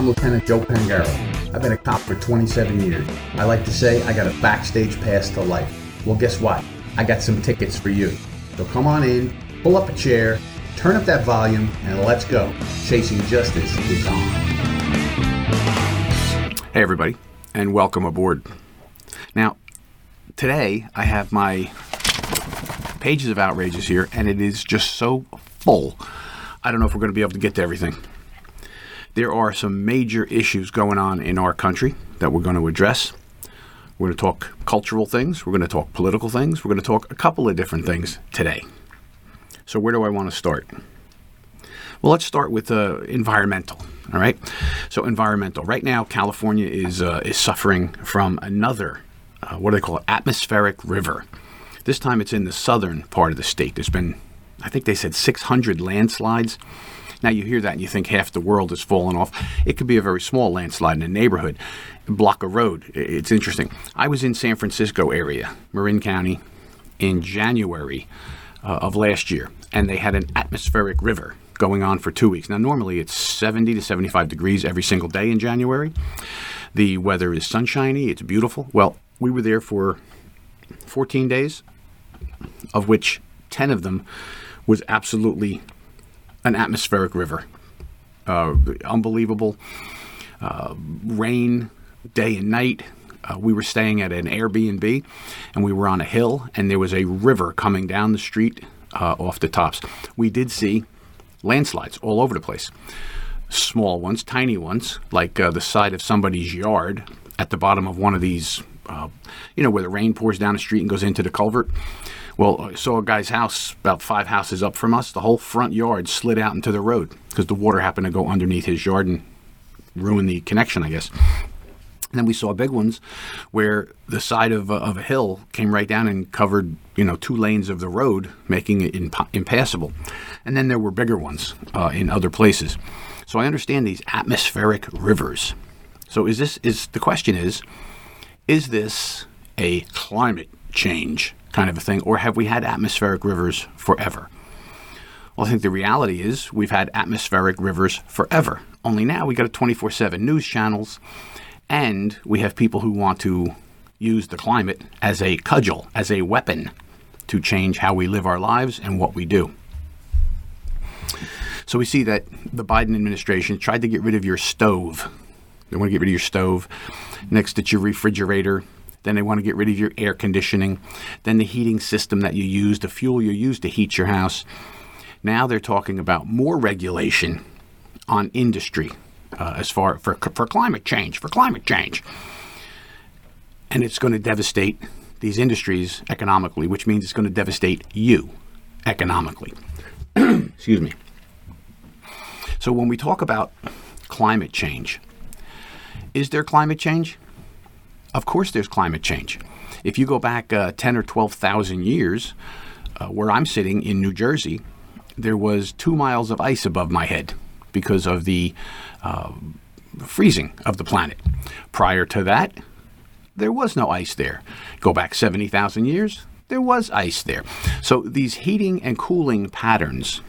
I'm Lieutenant Joe Pangaro. I've been a cop for 27 years. I like to say I got a backstage pass to life. Well, guess what? I got some tickets for you. So come on in, pull up a chair, turn up that volume, and let's go. Chasing Justice is on. Hey, everybody, and welcome aboard. Now, today I have my pages of outrages here, and it is just so full. I don't know if we're going to be able to get to everything. There are some major issues going on in our country that we're going to address. We're going to talk cultural things, we're going to talk political things, we're going to talk a couple of different things today. So, where do I want to start? Well, let's start with uh, environmental. All right. So, environmental. Right now, California is uh, is suffering from another, uh, what do they call it, atmospheric river. This time, it's in the southern part of the state. There's been, I think they said, 600 landslides. Now you hear that and you think half the world has fallen off. It could be a very small landslide in a neighborhood, block a road. It's interesting. I was in San Francisco area, Marin County, in January uh, of last year, and they had an atmospheric river going on for two weeks. Now normally it's 70 to 75 degrees every single day in January. The weather is sunshiny. It's beautiful. Well, we were there for 14 days, of which 10 of them was absolutely an atmospheric river. Uh, unbelievable. Uh, rain day and night. Uh, we were staying at an Airbnb and we were on a hill and there was a river coming down the street uh, off the tops. We did see landslides all over the place. Small ones, tiny ones, like uh, the side of somebody's yard at the bottom of one of these, uh, you know, where the rain pours down the street and goes into the culvert. Well, I saw a guy's house about five houses up from us. The whole front yard slid out into the road because the water happened to go underneath his yard and ruin the connection, I guess. And then we saw big ones where the side of, uh, of a hill came right down and covered, you know, two lanes of the road, making it imp- impassable. And then there were bigger ones uh, in other places. So I understand these atmospheric rivers. So is this is the question is, is this a climate change kind of a thing, or have we had atmospheric rivers forever? Well, I think the reality is we've had atmospheric rivers forever. Only now we got a 24 7 news channels, and we have people who want to use the climate as a cudgel, as a weapon to change how we live our lives and what we do. So we see that the Biden administration tried to get rid of your stove. They want to get rid of your stove. Next, it's your refrigerator. Then they want to get rid of your air conditioning, then the heating system that you use, the fuel you use to heat your house. Now they're talking about more regulation on industry uh, as far for for climate change, for climate change. And it's going to devastate these industries economically, which means it's going to devastate you economically. Excuse me. So when we talk about climate change, is there climate change? Of course, there's climate change. If you go back uh, 10 or 12,000 years, uh, where I'm sitting in New Jersey, there was two miles of ice above my head because of the uh, freezing of the planet. Prior to that, there was no ice there. Go back 70,000 years, there was ice there. So these heating and cooling patterns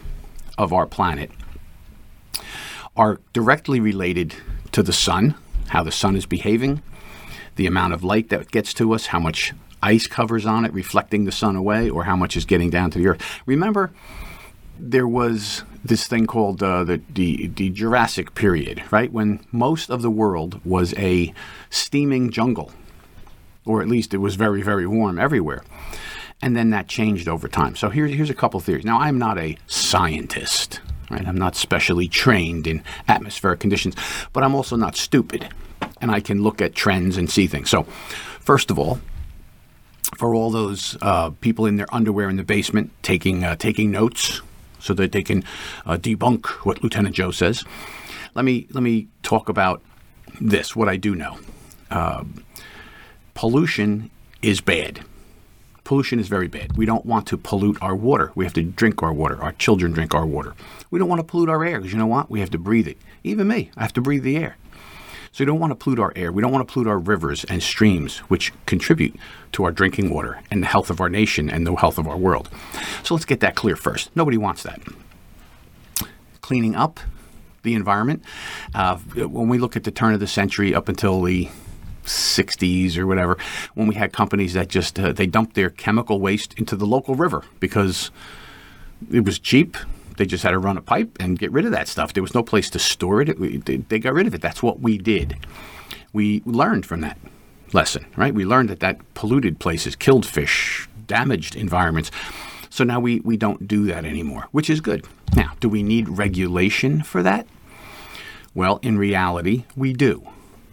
of our planet are directly related to the sun, how the sun is behaving, the amount of light that gets to us, how much ice covers on it, reflecting the sun away, or how much is getting down to the earth. Remember, there was this thing called uh, the, the, the Jurassic period, right? When most of the world was a steaming jungle, or at least it was very, very warm everywhere. And then that changed over time. So here, here's a couple theories. Now, I'm not a scientist, right? I'm not specially trained in atmospheric conditions, but I'm also not stupid and I can look at trends and see things. So, first of all, for all those uh, people in their underwear in the basement taking uh, taking notes so that they can uh, debunk what Lieutenant Joe says, let me let me talk about this. What I do know, um, pollution is bad. Pollution is very bad. We don't want to pollute our water. We have to drink our water. Our children drink our water. We don't want to pollute our air because you know what? We have to breathe it. Even me, I have to breathe the air. So we don't want to pollute our air. We don't want to pollute our rivers and streams, which contribute to our drinking water and the health of our nation and the health of our world. So let's get that clear first. Nobody wants that. Cleaning up the environment. Uh, when we look at the turn of the century up until the 60s or whatever, when we had companies that just uh, they dumped their chemical waste into the local river because it was cheap. They just had to run a pipe and get rid of that stuff. There was no place to store it. it they got rid of it. That's what we did. We learned from that lesson, right? We learned that that polluted places, killed fish, damaged environments. So now we, we don't do that anymore, which is good. Now, do we need regulation for that? Well, in reality, we do.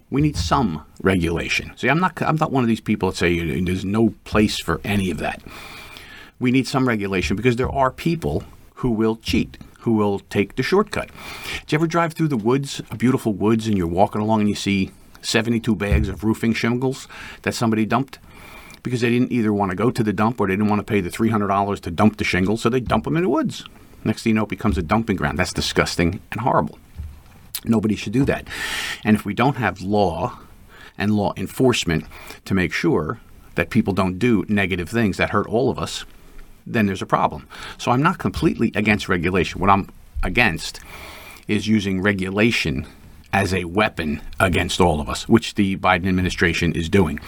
We need some regulation. See, I'm not I'm not one of these people that say there's no place for any of that. We need some regulation because there are people who will cheat, who will take the shortcut. Did you ever drive through the woods, beautiful woods, and you're walking along and you see 72 bags of roofing shingles that somebody dumped? because they didn't either want to go to the dump or they didn't want to pay the $300 to dump the shingles, so they dump them in the woods. Next thing you know, it becomes a dumping ground. That's disgusting and horrible. Nobody should do that. And if we don't have law and law enforcement to make sure that people don't do negative things that hurt all of us, then there's a problem. So I'm not completely against regulation. What I'm against is using regulation as a weapon against all of us, which the Biden administration is doing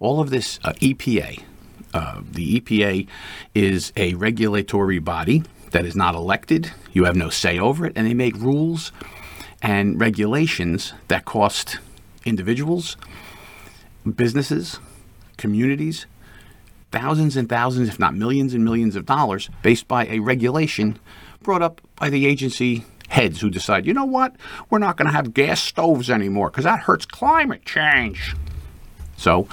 all of this uh, EPA. Uh, the EPA is a regulatory body that is not elected. You have no say over it, and they make rules and regulations that cost individuals, businesses, communities thousands and thousands, if not millions and millions of dollars based by a regulation brought up by the agency heads who decide, you know what, we're not going to have gas stoves anymore because that hurts climate change. So,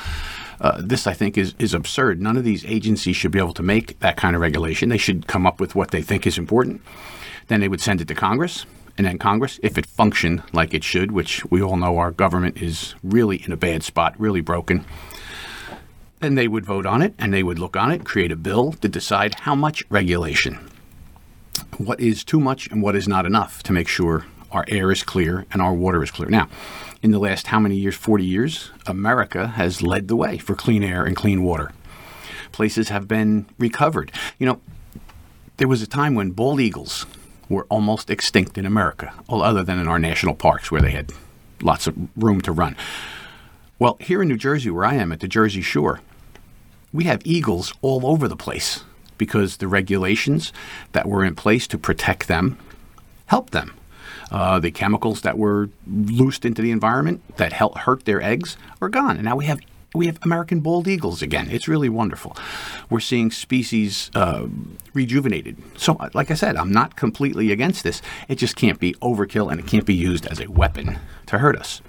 uh, this, I think, is, is absurd. None of these agencies should be able to make that kind of regulation. They should come up with what they think is important. Then they would send it to Congress. And then Congress, if it functioned like it should, which we all know our government is really in a bad spot, really broken, then they would vote on it and they would look on it, create a bill to decide how much regulation, what is too much and what is not enough to make sure our air is clear and our water is clear. Now, in the last how many years? 40 years, America has led the way for clean air and clean water. Places have been recovered. You know, there was a time when bald eagles were almost extinct in America, all other than in our national parks where they had lots of room to run. Well, here in New Jersey, where I am at the Jersey Shore, we have eagles all over the place because the regulations that were in place to protect them help them. Uh, the chemicals that were loosed into the environment that helped hurt their eggs are gone, and now we have we have American bald eagles again. It's really wonderful. We're seeing species uh, rejuvenated. So, uh, like I said, I'm not completely against this. It just can't be overkill and it can't be used as a weapon to hurt us.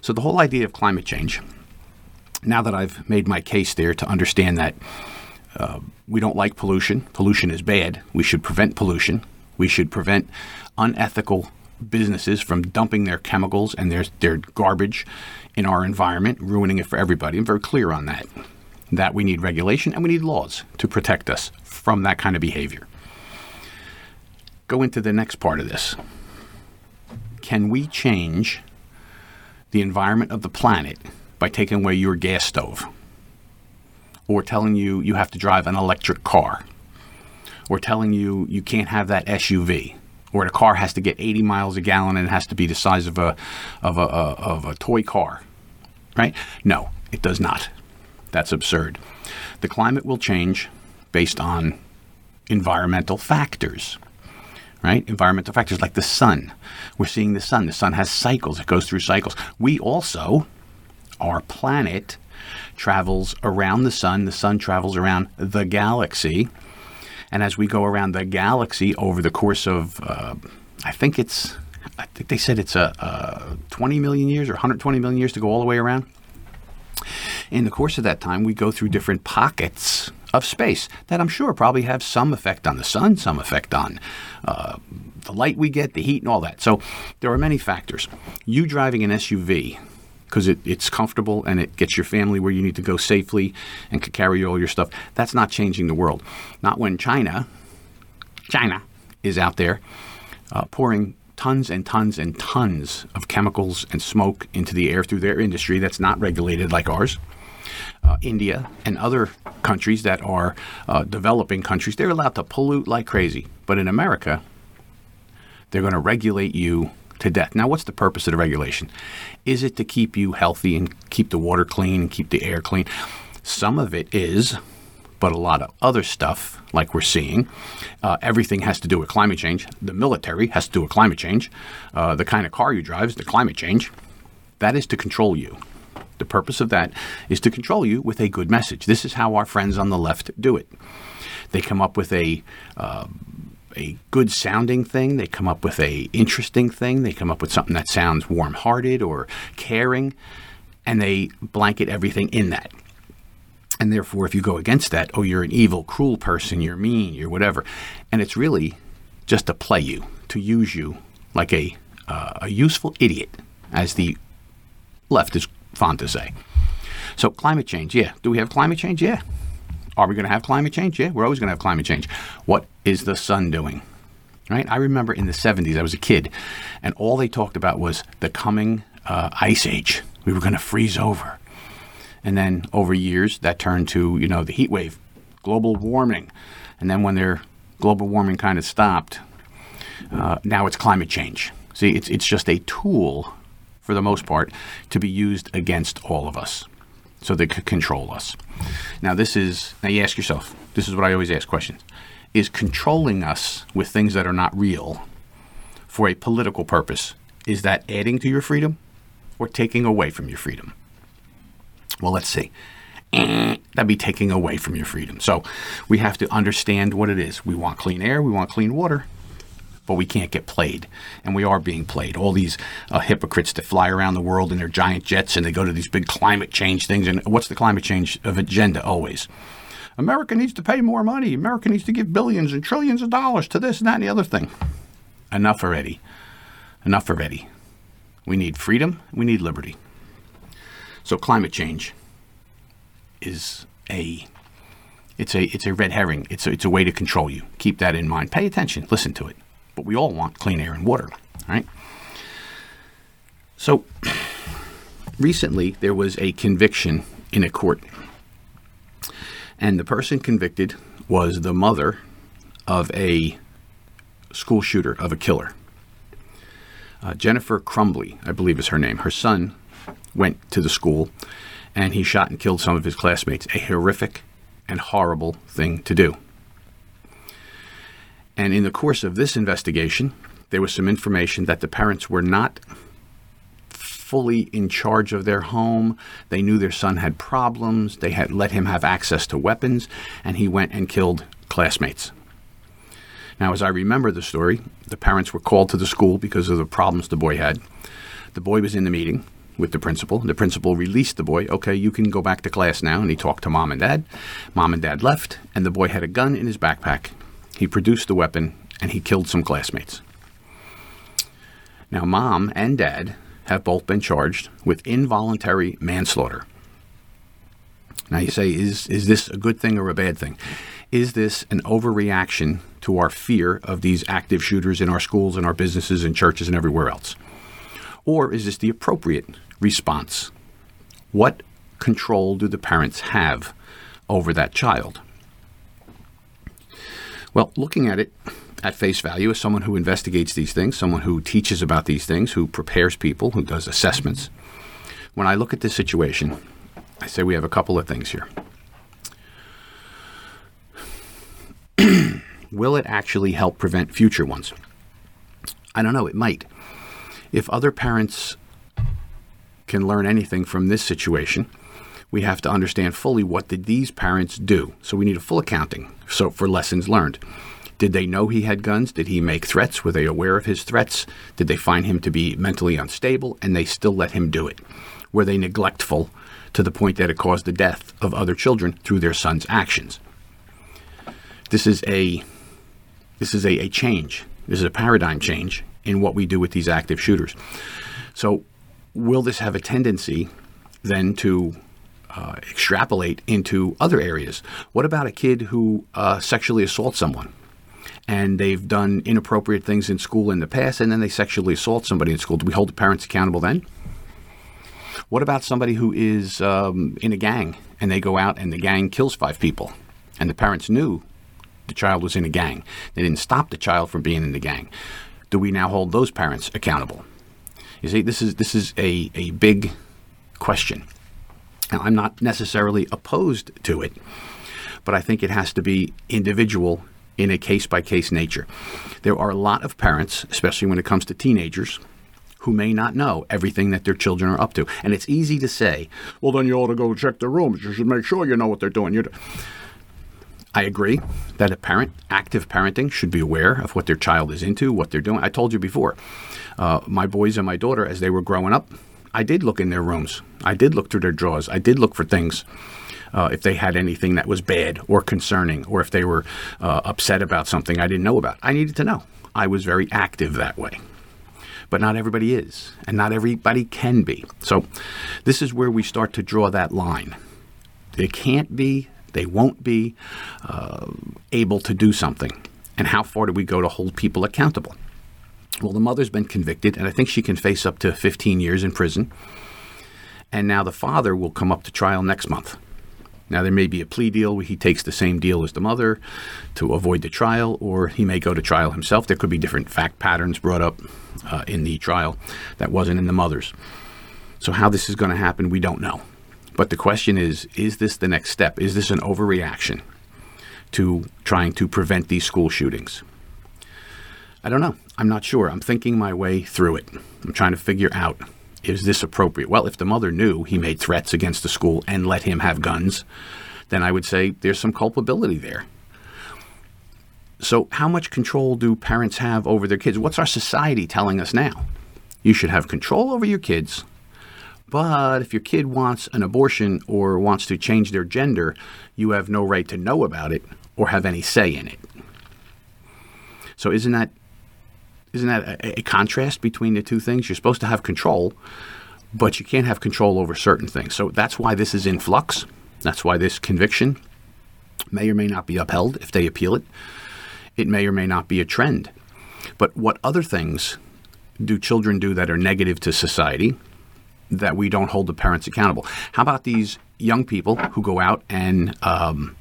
So, the whole idea of climate change, now that I've made my case there to understand that uh, we don't like pollution, pollution is bad, we should prevent pollution, we should prevent unethical businesses from dumping their chemicals and their, their garbage in our environment, ruining it for everybody. I'm very clear on that. That we need regulation and we need laws to protect us from that kind of behavior. Go into the next part of this. Can we change the environment of the planet by taking away your gas stove? Or telling you you have to drive an electric car? Or telling you you can't have that SUV? or the car has to get 80 miles a gallon and it has to be the size of a of a, of a toy car, right? No, it does not. That's absurd. The climate will change based on environmental factors, right? Environmental factors like the sun. We're seeing the sun. The sun has cycles. It goes through cycles. We also, our planet travels around the sun. The sun travels around the galaxy and as we go around the galaxy over the course of, uh, I think it's, I think they said it's a, a 20 million years or 120 million years to go all the way around. In the course of that time, we go through different pockets of space that I'm sure probably have some effect on the sun, some effect on uh, the light we get, the heat, and all that. So there are many factors. You driving an SUV because it, it's comfortable and it gets your family where you need to go safely and can carry all your stuff. That's not changing the world. Not when China, China, is out there uh, pouring tons and tons and tons of chemicals and smoke into the air through their industry that's not regulated like ours. Uh, India and other countries that are uh, developing countries, they're allowed to pollute like crazy. But in America, They're going to regulate you to death. Now, what's the purpose of the regulation? Is it to keep you healthy and keep the water clean and keep the air clean? Some of it is, but a lot of other stuff, like we're seeing, uh, everything has to do with climate change. The military has to do with climate change. Uh, the kind of car you drive is the climate change. That is to control you. The purpose of that is to control you with a good message. This is how our friends on the left do it. They come up with a uh, a good sounding thing. They come up with a interesting thing. They come up with something that sounds warm hearted or caring, and they blanket everything in that. And therefore, if you go against that, oh, you're an evil, cruel person, you're mean, you're whatever. And it's really just to play you, to use you like a, uh, a useful idiot, as the left is fond to say. So, climate change, yeah. Do we have climate change? Yeah. Are we going to have climate change? Yeah, we're always going to have climate change. What is the sun doing? Right? I remember in the 70s, I was a kid, and all they talked about was the coming uh, ice age. We were going to freeze over. And then over years, that turned to, you know, the heat wave, global warming. And then when their global warming kind of stopped, uh, now it's climate change. See, it's, it's just a tool, for the most part, to be used against all of us so they could control us. Now, this is, now you ask yourself, this is what I always ask questions is controlling us with things that are not real for a political purpose, is that adding to your freedom or taking away from your freedom? Well, let's see. That'd be taking away from your freedom. So we have to understand what it is. We want clean air, we want clean water, but we can't get played. And we are being played. All these uh, hypocrites that fly around the world in their giant jets and they go to these big climate change things. And what's the climate change agenda always? America needs to pay more money. America needs to give billions and trillions of dollars to this and that and the other thing. Enough already. Enough already. We need freedom. We need liberty. So climate change is a it's a it's a red herring. It's a, it's a way to control you. Keep that in mind. Pay attention. Listen to it but we all want clean air and water, right? So recently there was a conviction in a court, and the person convicted was the mother of a school shooter, of a killer. Uh, Jennifer Crumbley, I believe is her name. Her son went to the school and he shot and killed some of his classmates. A horrific and horrible thing to do. And in the course of this investigation, there was some information that the parents were not fully in charge of their home. They knew their son had problems. They had let him have access to weapons, and he went and killed classmates. Now, as I remember the story, the parents were called to the school because of the problems the boy had. The boy was in the meeting with the principal. The principal released the boy. Okay, you can go back to class now. And he talked to mom and dad. Mom and dad left, and the boy had a gun in his backpack. He produced the weapon and he killed some classmates. Now, mom and dad have both been charged with involuntary manslaughter. Now, you say, is, is this a good thing or a bad thing? Is this an overreaction to our fear of these active shooters in our schools and our businesses and churches and everywhere else? Or is this the appropriate response? What control do the parents have over that child? Well, looking at it at face value as someone who investigates these things, someone who teaches about these things, who prepares people, who does assessments, when I look at this situation, I say we have a couple of things here. Will it actually help prevent future ones? I don't know, it might. If other parents can learn anything from this situation, we have to understand fully what did these parents do. So we need a full accounting so for lessons learned. Did they know he had guns? Did he make threats? Were they aware of his threats? Did they find him to be mentally unstable and they still let him do it? Were they neglectful to the point that it caused the death of other children through their son's actions? This is a this is a, a change. This is a paradigm change in what we do with these active shooters. So will this have a tendency then to uh, extrapolate into other areas. What about a kid who uh, sexually assaults someone? And they've done inappropriate things in school in the past, and then they sexually assault somebody in school. Do we hold the parents accountable then? What about somebody who is um, in a gang and they go out and the gang kills five people, and the parents knew the child was in a gang? They didn't stop the child from being in the gang. do we now hold those parents accountable? You see, this is this is a, a big question. Now, I'm not necessarily opposed to it, but I think it has to be individual in a case by case nature. There are a lot of parents, especially when it comes to teenagers, who may not know everything that their children are up to. And it's easy to say, well, then you ought to go check their rooms. You should make sure you know what they're doing. You're I agree that a parent, active parenting, should be aware of what their child is into, what they're doing. I told you before, uh, my boys and my daughter, as they were growing up, I did look in their rooms. I did look through their drawers. I did look for things. Uh, if they had anything that was bad or concerning, or if they were uh, upset about something I didn't know about, I needed to know. I was very active that way. But not everybody is, and not everybody can be. So, this is where we start to draw that line. They can't be they won't be uh, able to do something. And how far do we go to hold people accountable? Well, the mother's been convicted, and I think she can face up to 15 years in prison. And now the father will come up to trial next month. Now, there may be a plea deal where he takes the same deal as the mother to avoid the trial, or he may go to trial himself. There could be different fact patterns brought up uh, in the trial that wasn't in the mother's. So, how this is going to happen, we don't know. But the question is is this the next step? Is this an overreaction to trying to prevent these school shootings? I don't know. I'm not sure. I'm thinking my way through it. I'm trying to figure out is this appropriate? Well, if the mother knew he made threats against the school and let him have guns, then I would say there's some culpability there. So, how much control do parents have over their kids? What's our society telling us now? You should have control over your kids but if your kid wants an abortion or wants to change their gender, you have no right to know about it or have any say in it. So isn't that isn't that a, a contrast between the two things? You're supposed to have control, but you can't have control over certain things. So that's why this is in flux. That's why this conviction may or may not be upheld if they appeal it. It may or may not be a trend. But what other things do children do that are negative to society? that we don't hold the parents accountable. How about these young people who go out and um,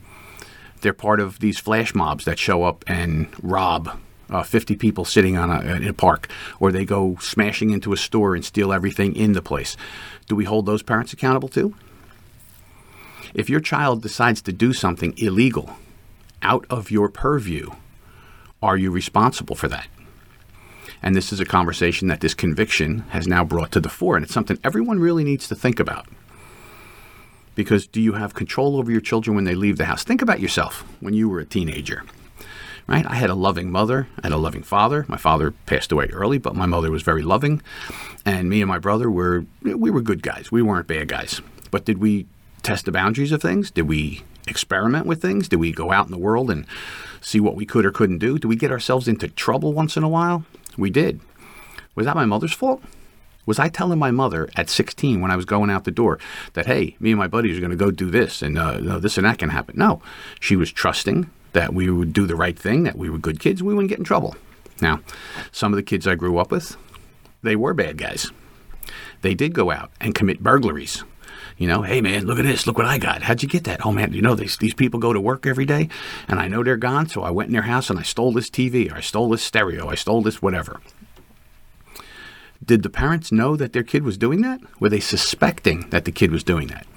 they're part of these flash mobs that show up and rob uh, 50 people sitting on a, in a park, or they go smashing into a store and steal everything in the place. Do we hold those parents accountable too? If your child decides to do something illegal out of your purview, are you responsible for that? And this is a conversation that this conviction has now brought to the fore. And it's something everyone really needs to think about. Because do you have control over your children when they leave the house? Think about yourself when you were a teenager. Right? I had a loving mother and a loving father. My father passed away early, but my mother was very loving. And me and my brother were we were good guys. We weren't bad guys. But did we test the boundaries of things? Did we experiment with things? Did we go out in the world and see what we could or couldn't do? Did we get ourselves into trouble once in a while? We did. Was that my mother's fault? Was I telling my mother at 16 when I was going out the door that, hey, me and my buddies are going to go do this and uh, this and that can happen? No. She was trusting that we would do the right thing, that we were good kids, we wouldn't get in trouble. Now, some of the kids I grew up with, they were bad guys. They did go out and commit burglaries. You know, hey man, look at this, look what I got. How'd you get that? Oh man, you know these these people go to work every day, and I know they're gone, so I went in their house and I stole this TV, or I stole this stereo, I stole this whatever. Did the parents know that their kid was doing that? Were they suspecting that the kid was doing that?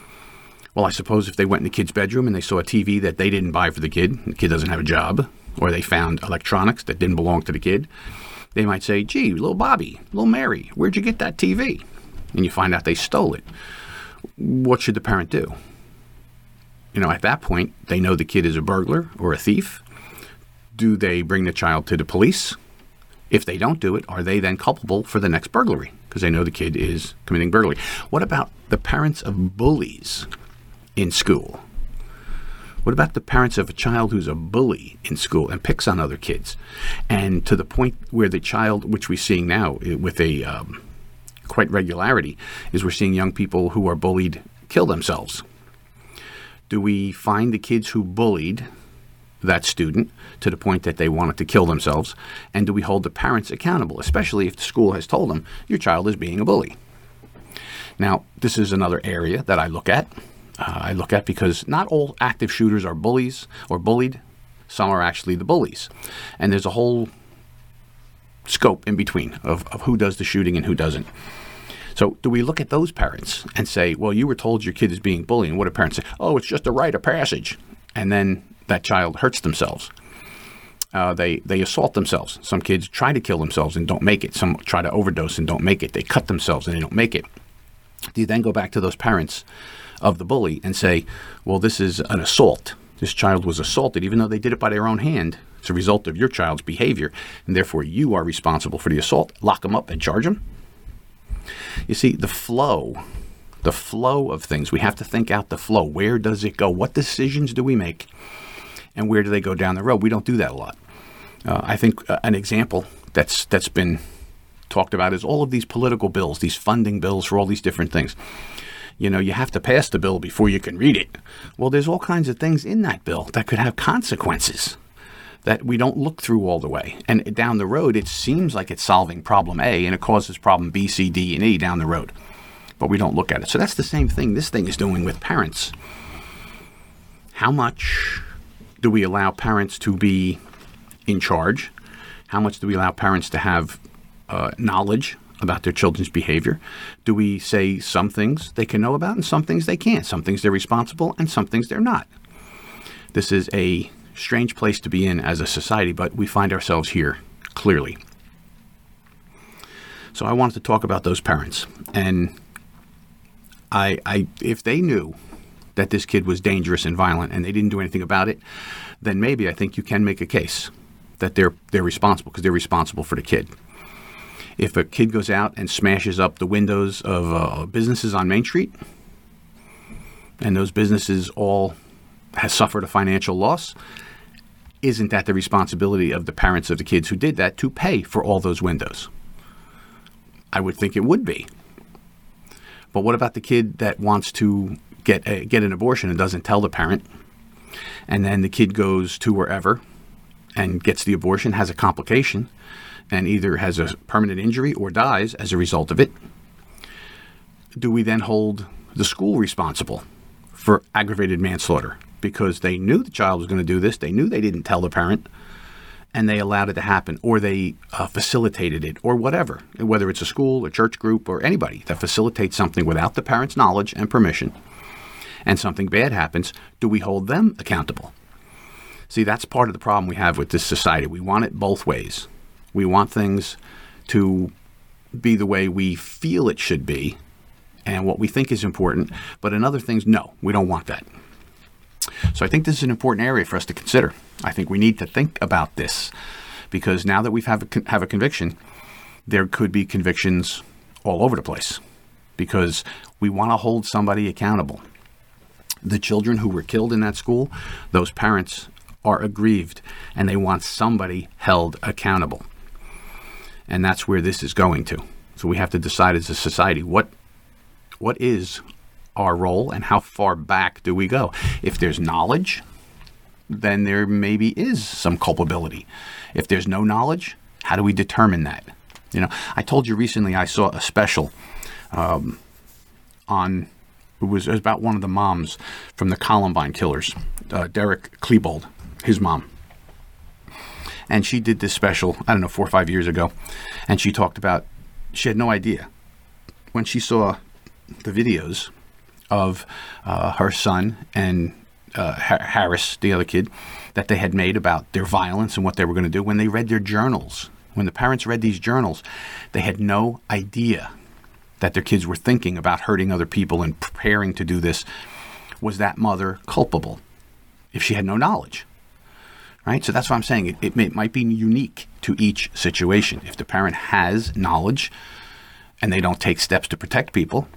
Well, I suppose if they went in the kid's bedroom and they saw a TV that they didn't buy for the kid, the kid doesn't have a job, or they found electronics that didn't belong to the kid, they might say, gee, little Bobby, little Mary, where'd you get that TV? And you find out they stole it what should the parent do? You know, at that point, they know the kid is a burglar or a thief. Do they bring the child to the police? If they don't do it, are they then culpable for the next burglary? Because they know the kid is committing burglary. What about the parents of bullies in school? What about the parents of a child who's a bully in school and picks on other kids? And to the point where the child, which we're seeing now with a um, quite regularity is we're seeing young people who are bullied kill themselves. Do we find the kids who bullied that student to the point that they wanted to kill themselves? And do we hold the parents accountable, especially if the school has told them your child is being a bully? Now, this is another area that I look at. Uh, I look at because not all active shooters are bullies or bullied. Some are actually the bullies. And there's a whole scope in between of, of who does the shooting and who doesn't. So, do we look at those parents and say, well, you were told your kid is being bullied? And what do parents say? Oh, it's just a rite of passage. And then that child hurts themselves. Uh, they, they assault themselves. Some kids try to kill themselves and don't make it. Some try to overdose and don't make it. They cut themselves and they don't make it. Do you then go back to those parents of the bully and say, well, this is an assault? This child was assaulted, even though they did it by their own hand. It's a result of your child's behavior, and therefore you are responsible for the assault. Lock them up and charge them. You see, the flow, the flow of things, we have to think out the flow. Where does it go? What decisions do we make? And where do they go down the road? We don't do that a lot. Uh, I think uh, an example that's that's been talked about is all of these political bills, these funding bills for all these different things. You know, you have to pass the bill before you can read it. Well, there's all kinds of things in that bill that could have consequences that we don't look through all the way. And down the road, it seems like it's solving problem A and it causes problem B, C, D, and E down the road. But we don't look at it. So that's the same thing this thing is doing with parents. How much do we allow parents to be in charge? How much do we allow parents to have uh, knowledge about their children's behavior? Do we say some things they can know about and some things they can't? Some things they're responsible and some things they're not. This is a strange place to be in as a society, but we find ourselves here clearly. So I wanted to talk about those parents, and I, I, if they knew that this kid was dangerous and violent, and they didn't do anything about it, then maybe I think you can make a case that they're they're responsible because they're responsible for the kid. If a kid goes out and smashes up the windows of uh, businesses on Main Street, and those businesses all has suffered a financial loss, isn't that the responsibility of the parents of the kids who did that to pay for all those windows? I would think it would be. But what about the kid that wants to get a, get an abortion and doesn't tell the parent, and then the kid goes to wherever and gets the abortion, has a complication, and either has a permanent injury or dies as a result of it? Do we then hold the school responsible for aggravated manslaughter because they knew the child was going to do this. They knew they didn't tell the parent and they allowed it to happen or they uh, facilitated it or whatever, whether it's a school, a church group, or anybody that facilitates something without the parent's knowledge and permission and something bad happens, do we hold them accountable? See, that's part of the problem we have with this society. We want it both ways. We want things to be the way we feel it should be and what we think is important, but in other things, no, we don't want that. So I think this is an important area for us to consider. I think we need to think about this because now that we have a, have a conviction, there could be convictions all over the place because we want to hold somebody accountable. The children who were killed in that school, those parents are aggrieved and they want somebody held accountable. And that's where this is going to. So we have to decide as a society what what is our role and how far back do we go? If there's knowledge, then there maybe is some culpability. If there's no knowledge, how do we determine that? You know, I told you recently I saw a special um, on it was, it was about one of the moms from the Columbine killers, uh, Derek Klebold, his mom. And she did this special, I don't know, four or five years ago. And she talked about, she had no idea. When she saw the videos of uh, her son and uh, Harris, the other kid, that they had made about their violence and what they were going to do. When they read their journals, when the parents read these journals, they had no idea that their kids were thinking about hurting other people and preparing to do this. Was that mother culpable if she had no knowledge? Right? So that's why I'm saying it, it, may, it might be unique to each situation. If the parent has knowledge and they don't take steps to protect people,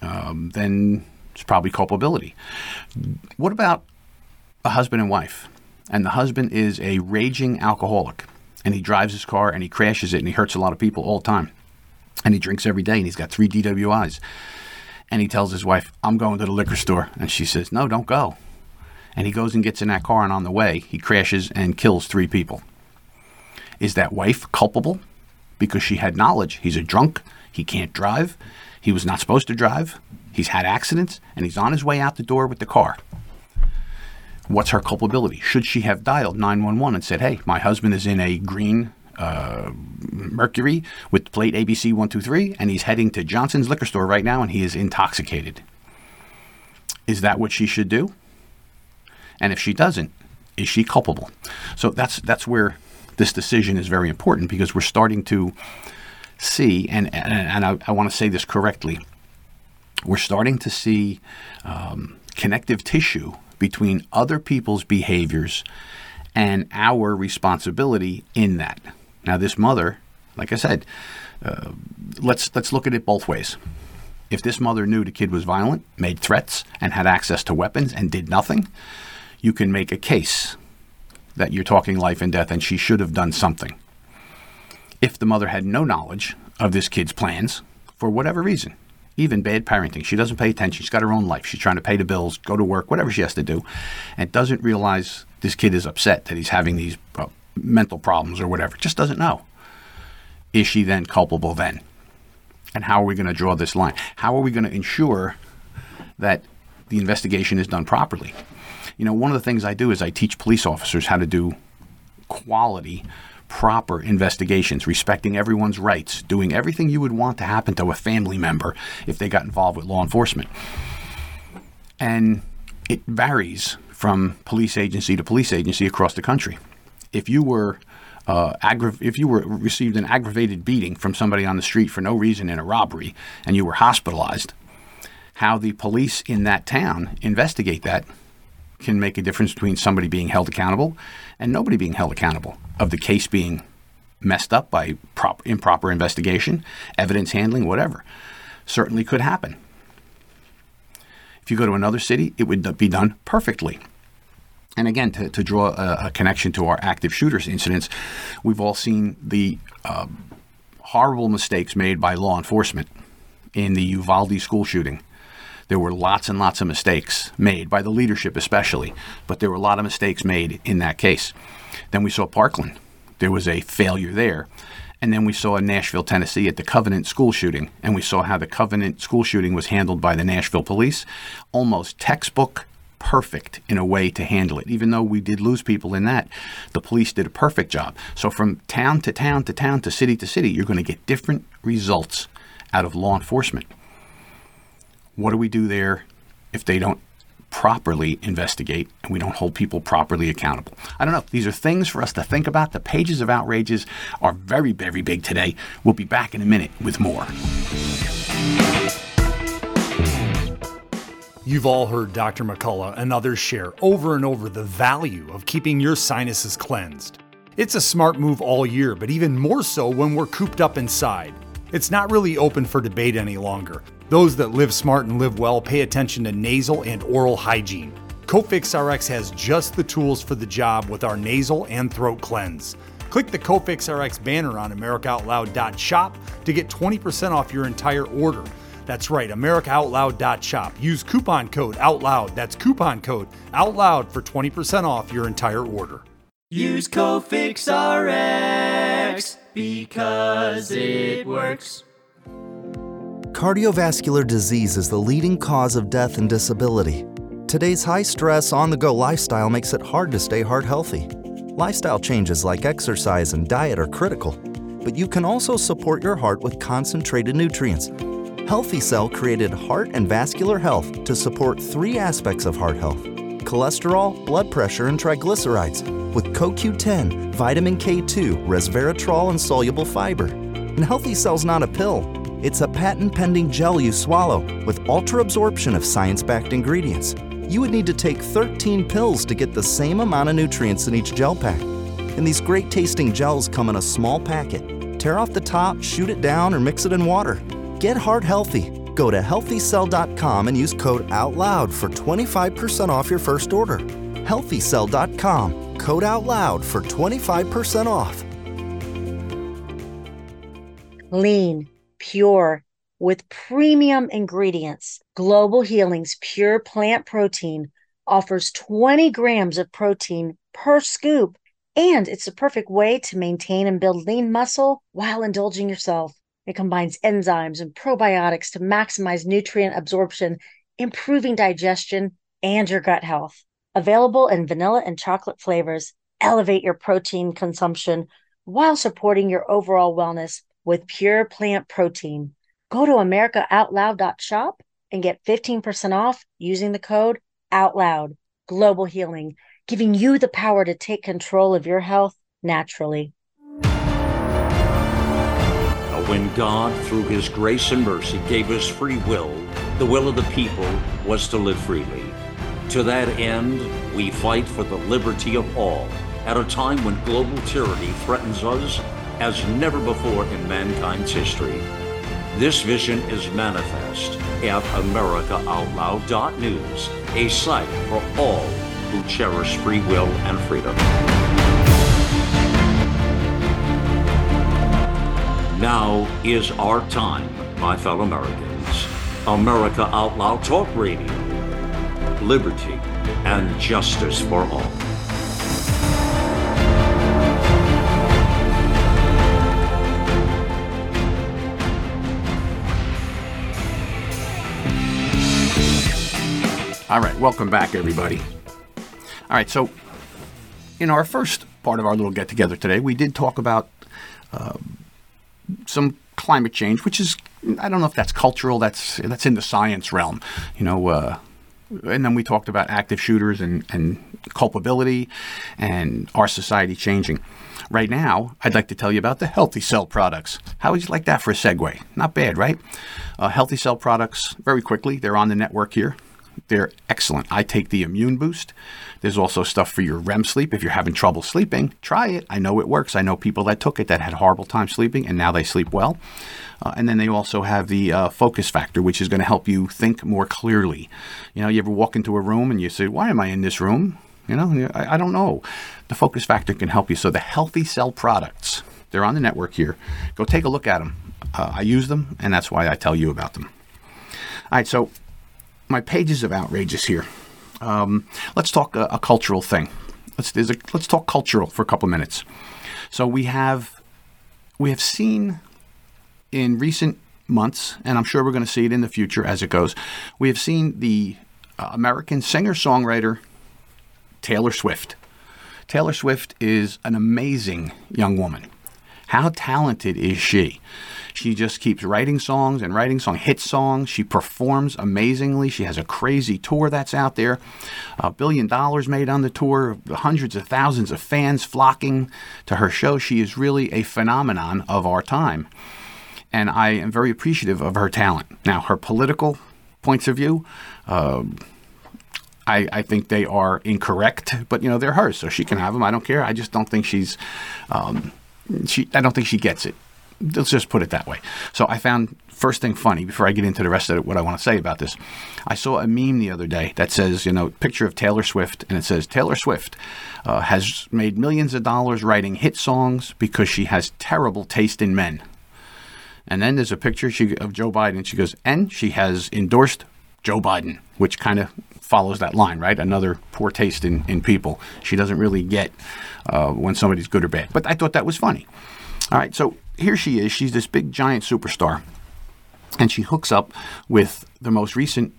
um, then it's probably culpability. What about a husband and wife? And the husband is a raging alcoholic, and he drives his car and he crashes it and he hurts a lot of people all the time. And he drinks every day and he's got three DWIs. And he tells his wife, I'm going to the liquor store. And she says, No, don't go. And he goes and gets in that car, and on the way, he crashes and kills three people. Is that wife culpable? Because she had knowledge. He's a drunk, he can't drive, he was not supposed to drive. He's had accidents, and he's on his way out the door with the car. What's her culpability? Should she have dialed 911 and said, hey, my husband is in a green uh, Mercury with plate ABC 123, and he's heading to Johnson's liquor store right now and he is intoxicated. Is that what she should do? And if she doesn't, is she culpable? So that's that's where this decision is very important because we're starting to see, and and, and I, I want to say this correctly. We're starting to see um, connective tissue between other people's behaviors and our responsibility in that. Now, this mother, like I said, uh, let's let's look at it both ways. If this mother knew the kid was violent, made threats, and had access to weapons and did nothing, you can make a case that you're talking life and death and she should have done something. If the mother had no knowledge of this kid's plans, for whatever reason, even bad parenting, she doesn't pay attention, she's got her own life, she's trying to pay the bills, go to work, whatever she has to do, and doesn't realize this kid is upset that he's having these uh, mental problems or whatever, just doesn't know. Is she then culpable then? And how are we going to draw this line? How are we going to ensure that the investigation is done properly? You know, one of the things I do is I teach police officers how to do quality, proper investigations, respecting everyone's rights, doing everything you would want to happen to a family member if they got involved with law enforcement. And it varies from police agency to police agency across the country. If you were uh, aggra- if you were received an aggravated beating from somebody on the street for no reason in a robbery and you were hospitalized, how the police in that town investigate that can make a difference between somebody being held accountable and nobody being held accountable of the case being messed up by prop- improper investigation, evidence handling, whatever. Certainly could happen. If you go to another city, it would be done perfectly. And again, to, to draw a, a, connection to our active shooters incidents, we've all seen the uh, horrible mistakes made by law enforcement in the Uvalde school shooting there were lots and lots of mistakes made by the leadership, especially, but there were a lot of mistakes made in that case. Then we saw Parkland. There was a failure there. And then we saw Nashville, Tennessee at the Covenant school shooting, and we saw how the Covenant school shooting was handled by the Nashville police. Almost textbook perfect in a way to handle it. Even though we did lose people in that, the police did a perfect job. So from town to town to town to city to city, you're going to get different results out of law enforcement. What do we do there if they don't properly investigate and we don't hold people properly accountable? I don't know. These are things for us to think about. The pages of outrages are very, very big today. We'll be back in a minute with more. You've all heard Dr. McCullough and others share over and over the value of keeping your sinuses cleansed. It's a smart move all year, but even more so when we're cooped up inside. It's not really open for debate any longer. Those that live smart and live well pay attention to nasal and oral hygiene. Cofix RX has just the tools for the job with our nasal and throat cleanse. Click the Cofix RX banner on AmericaOutloud.shop to get 20% off your entire order. That's right, AmericaOutloud.shop. Use coupon code OUTLOUD. That's coupon code OUTLOUD for 20% off your entire order. Use Cofix RX because it works. Cardiovascular disease is the leading cause of death and disability. Today's high stress, on the go lifestyle makes it hard to stay heart healthy. Lifestyle changes like exercise and diet are critical, but you can also support your heart with concentrated nutrients. Healthy Cell created Heart and Vascular Health to support three aspects of heart health cholesterol, blood pressure, and triglycerides, with CoQ10, vitamin K2, resveratrol, and soluble fiber. And Healthy Cell's not a pill, it's a patent pending gel you swallow with ultra absorption of science backed ingredients. You would need to take 13 pills to get the same amount of nutrients in each gel pack. And these great tasting gels come in a small packet. Tear off the top, shoot it down, or mix it in water. Get heart healthy. Go to healthycell.com and use code OUTLOUD for 25% off your first order. Healthycell.com, code OUTLOUD for 25% off. Lean pure, with premium ingredients. Global Healing's pure plant protein offers 20 grams of protein per scoop, and it's the perfect way to maintain and build lean muscle while indulging yourself. It combines enzymes and probiotics to maximize nutrient absorption, improving digestion and your gut health. Available in vanilla and chocolate flavors, elevate your protein consumption while supporting your overall wellness with pure plant protein. Go to americaoutloud.shop and get 15% off using the code OUTLOUD. Global Healing, giving you the power to take control of your health naturally. When God, through His grace and mercy, gave us free will, the will of the people was to live freely. To that end, we fight for the liberty of all at a time when global tyranny threatens us as never before in mankind's history. This vision is manifest at AmericaOutloud.news, a site for all who cherish free will and freedom. Now is our time, my fellow Americans. America Out Loud Talk Radio. Liberty and justice for all. All right, welcome back, everybody. All right, so in our first part of our little get together today, we did talk about uh, some climate change, which is I don't know if that's cultural. That's that's in the science realm, you know. Uh, and then we talked about active shooters and, and culpability and our society changing. Right now, I'd like to tell you about the Healthy Cell products. How would you like that for a segue? Not bad, right? Uh, Healthy Cell products, very quickly, they're on the network here. They're excellent. I take the immune boost. There's also stuff for your REM sleep. If you're having trouble sleeping, try it. I know it works. I know people that took it that had horrible time sleeping and now they sleep well. Uh, and then they also have the uh, focus factor, which is going to help you think more clearly. You know, you ever walk into a room and you say, Why am I in this room? You know, I, I don't know. The focus factor can help you. So the healthy cell products, they're on the network here. Go take a look at them. Uh, I use them, and that's why I tell you about them. All right, so my pages of outrages here. Um, let's talk a, a, cultural thing. Let's a, let's talk cultural for a couple of minutes. So we have we have seen in recent months, and I'm sure we're going to see it in the future as it goes. We have seen the uh, American singer songwriter Taylor Swift. Taylor Swift is an amazing young woman. How talented is she? She just keeps writing songs and writing song hit songs. She performs amazingly. She has a crazy tour that's out there. A billion dollars made on the tour, hundreds of thousands of fans flocking to her show. She is really a phenomenon of our time. And I am very appreciative of her talent. Now, her political points of view, uh, I, I, think they are incorrect, but you know they're hers, so she can have them. I don't care. I just don't think she's, um, she. I don't think she gets it. Let's just put it that way. So I found first thing funny before I get into the rest of what I want to say about this. I saw a meme the other day that says, you know, picture of Taylor Swift, and it says Taylor Swift uh, has made millions of dollars writing hit songs because she has terrible taste in men. And then there's a picture she, of Joe Biden. She goes, and she has endorsed Joe Biden, which kind of follows that line, right? Another poor taste in, in people. She doesn't really get uh, when somebody's good or bad. But I thought that was funny. All right, so here she is. She's this big giant superstar, and she hooks up with the most recent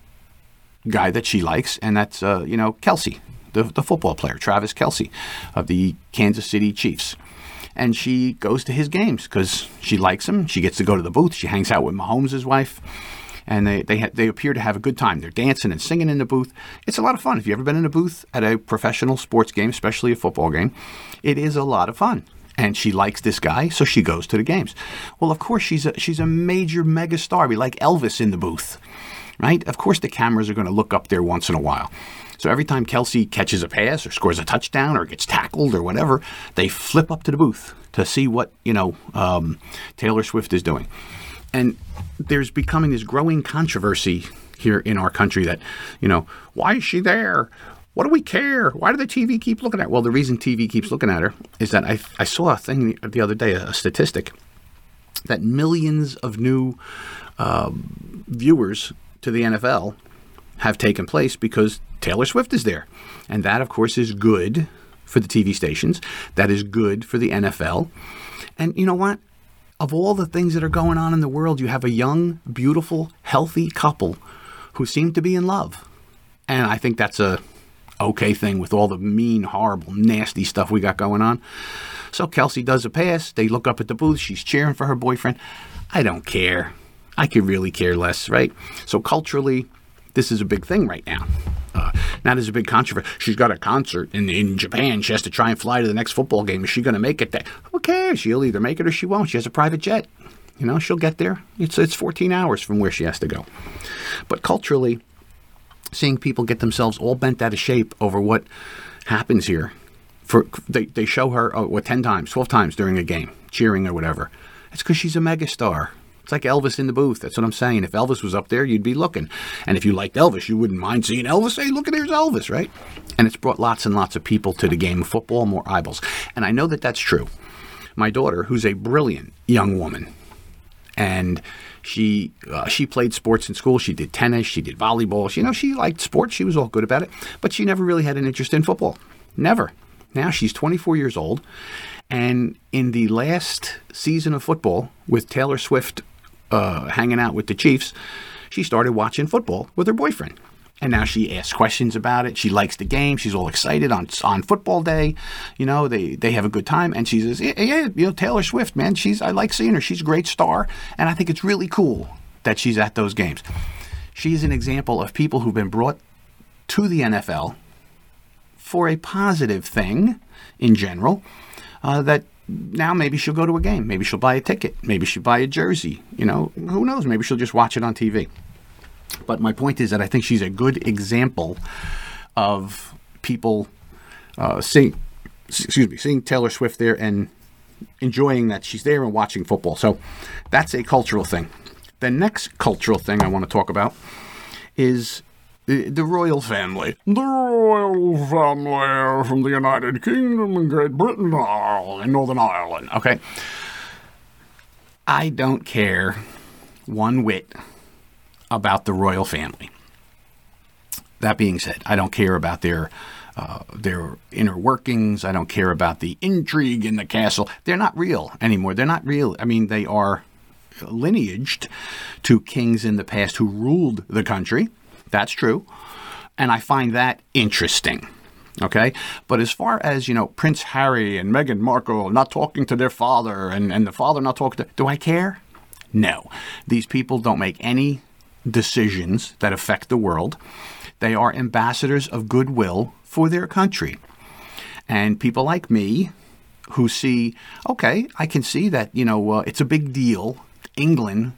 guy that she likes, and that's uh, you know Kelce, the the football player, Travis Kelce, of the Kansas City Chiefs. And she goes to his games because she likes him. She gets to go to the booth. She hangs out with Mahomes' wife and they they ha- they appear to have a good time. They're dancing and singing in the booth. It's a lot of fun. If you've ever been in a booth at a professional sports game, especially a football game, it is a lot of fun and she likes this guy, so she goes to the games. Well, of course, she's a, she's a major mega star. We like Elvis in the booth, right? Of course, the cameras are going to look up there once in a while. So every time Kelce catches a pass or scores a touchdown or gets tackled or whatever, they flip up to the booth to see what you know um, Taylor Swift is doing. And there's becoming this growing controversy here in our country that, you know, why is she there? What do we care? Why do the TV keep looking at? Her? Well, the reason TV keeps looking at her is that I, I saw a thing the other day, a, statistic that millions of new uh, viewers to the NFL have taken place because Taylor Swift is there, and that, of course, is good for the TV stations. That is good for the NFL, and you know what? Of all the things that are going on in the world, you have a young, beautiful, healthy couple who seem to be in love. And I think that's a okay thing with all the mean, horrible, nasty stuff we got going on. So Kelce does a pass. They look up at the booth. She's cheering for her boyfriend. I don't care. I could really care less, right? So culturally, this is a big thing right now. Uh, now there's a big controversy. She's got a concert in in Japan. She has to try and fly to the next football game. Is she going to make it? There? Who cares? She'll either make it or she won't. She has a private jet. You know, she'll get there. It's it's 14 hours from where she has to go. But culturally, seeing people get themselves all bent out of shape over what happens here, for they they show her oh, what 10 times, 12 times during a game, cheering or whatever. It's because she's a megastar. It's like Elvis in the booth. That's what I'm saying. If Elvis was up there, you'd be looking. And if you liked Elvis, you wouldn't mind seeing Elvis. Hey, look at there's Elvis, right? And it's brought lots and lots of people to the game of football, more eyeballs. And I know that that's true. My daughter, who's a brilliant young woman, and she uh, she played sports in school. She did tennis. She did volleyball. She, you know, she liked sports. She was all good about it, but she never really had an interest in football. Never. Now she's 24 years old, and in the last season of football with Taylor Swift uh, hanging out with the Chiefs, she started watching football with her boyfriend. And now she asks questions about it. She likes the game. She's all excited on on football day. You know, they they have a good time. And she says, yeah, yeah, you know, Taylor Swift, man, she's I like seeing her. She's a great star, and I think it's really cool that she's at those games. She's an example of people who've been brought to the NFL for a positive thing in general. Uh, that now maybe she'll go to a game. Maybe she'll buy a ticket. Maybe she'll buy a jersey. You know, who knows? Maybe she'll just watch it on TV. But my point is that I think she's a good example of people uh, seeing, excuse me, seeing Taylor Swift there and enjoying that she's there and watching football. So that's a cultural thing. The next cultural thing I want to talk about is the, royal family. The royal family from the United Kingdom and Great Britain and Northern Ireland. Okay. I don't care one whit about the royal family. That being said, I don't care about their uh, their inner workings. I don't care about the intrigue in the castle. They're not real anymore. They're not real. I mean, they are lineaged to kings in the past who ruled the country. That's true. And I find that interesting. Okay. But as far as, you know, Prince Harry and Meghan Markle not talking to their father and, and the father not talking to, do I care? No. These people don't make any decisions that affect the world. They are ambassadors of goodwill for their country. And people like me who see, okay, I can see that, you know, uh, it's a big deal. England,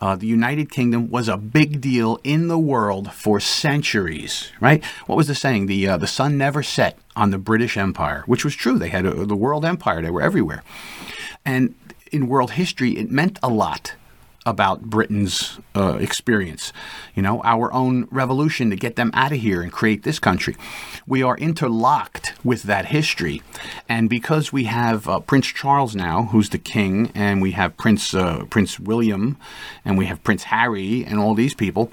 uh, the United Kingdom was a big deal in the world for centuries, right? What was the saying? The, uh, the sun never set on the British Empire, which was true. They had a, the world empire, they were everywhere. And in world history, it meant a lot about Britain's uh, experience, you know, our own revolution to get them out of here and create this country. We are interlocked with that history. And because we have uh, Prince Charles now, who's the king, and we have Prince, uh, Prince William, and we have Prince Harry, and all these people,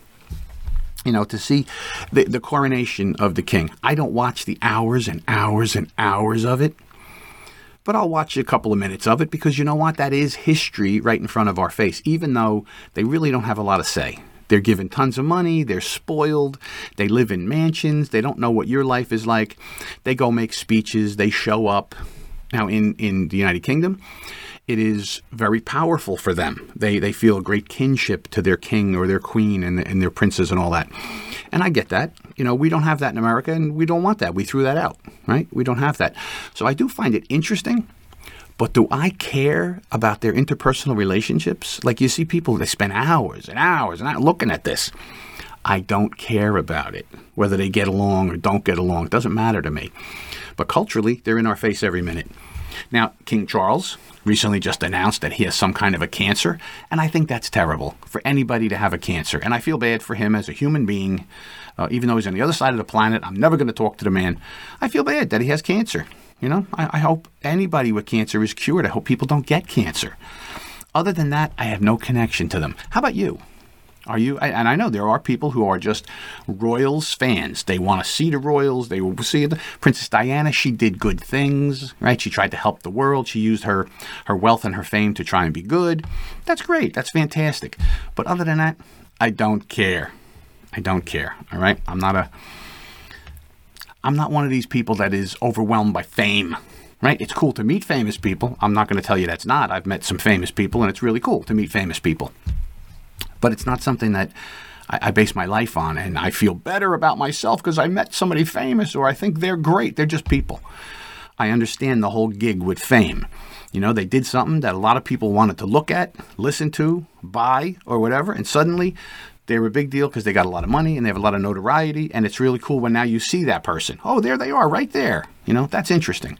you know, to see the, the coronation of the king. I don't watch the hours and hours and hours of it but I'll watch a couple of minutes of it because you know what? That is history right in front of our face, even though they really don't have a lot to say. They're given tons of money, they're spoiled, they live in mansions, they don't know what your life is like. They go make speeches, they show up. Now, in, in the United Kingdom, it is very powerful for them. They, they feel a great kinship to their king or their queen and, and their princes and all that. And I get that. You know, we don't have that in America and we don't want that. We threw that out, right? We don't have that. So I do find it interesting. But do I care about their interpersonal relationships? Like you see people, they spend hours and hours and hours looking at this. I don't care about it. Whether they get along or don't get along, it doesn't matter to me. But culturally, they're in our face every minute. Now, King Charles recently just announced that he has some kind of a cancer, and I think that's terrible for anybody to have a cancer. And I feel bad for him as a human being, uh, even though he's on the other side of the planet. I'm never going to talk to the man. I feel bad that he has cancer. You know, I, I hope anybody with cancer is cured. I hope people don't get cancer. Other than that, I have no connection to them. How about you? Are you? And I know there are people who are just Royals fans. They want to see the Royals. They will see the Princess Diana. She did good things, right? She tried to help the world. She used her her wealth and her fame to try and be good. That's great. That's fantastic. But other than that, I don't care. I don't care. All right. I'm not a. I'm not one of these people that is overwhelmed by fame. Right? It's cool to meet famous people. I'm not going to tell you that's not. I've met some famous people, and it's really cool to meet famous people. But it's not something that I, I base my life on, and I feel better about myself because I met somebody famous or I think they're great. They're just people. I understand the whole gig with fame. You know, they did something that a lot of people wanted to look at, listen to, buy, or whatever, and suddenly they were a big deal because they got a lot of money and they have a lot of notoriety, and it's really cool when now you see that person. Oh, there they are, right there. You know, that's interesting.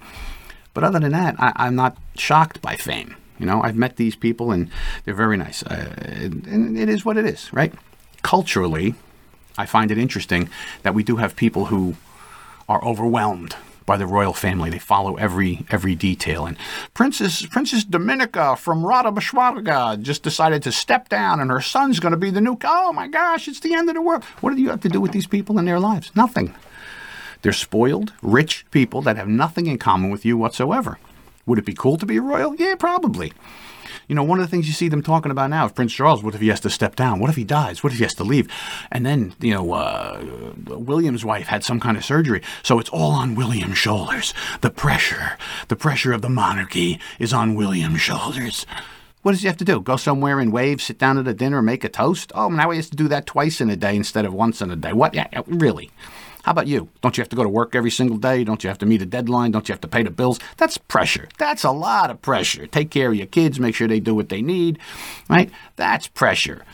But other than that, I, am not shocked by fame. You know, I've met these people and they're very nice. Uh, and it is what it is, right? Culturally, I find it interesting that we do have people who are overwhelmed by the royal family. They follow every every detail. And Princess Princess Dominica from Radabashwaraga just decided to step down, and her son's going to be the new. Oh my gosh, it's the end of the world. What do you have to do with these people in their lives? Nothing. They're spoiled, rich people that have nothing in common with you whatsoever. Would it be cool to be royal? Yeah, probably. You know, one of the things you see them talking about now is Prince Charles. What if he has to step down? What if he dies? What if he has to leave? And then, you know, uh, William's wife had some kind of surgery. So it's all on William's shoulders. The pressure, the pressure of the monarchy is on William's shoulders. What does he have to do? Go somewhere and wave, sit down at a dinner, make a toast? Oh, now he has to do that twice in a day instead of once in a day. What? Yeah, really? How about you? Don't you have to go to work every single day? Don't you have to meet a deadline? Don't you have to pay the bills? That's pressure. That's a lot of pressure. Take care of your kids, make sure they do what they need, right? That's pressure.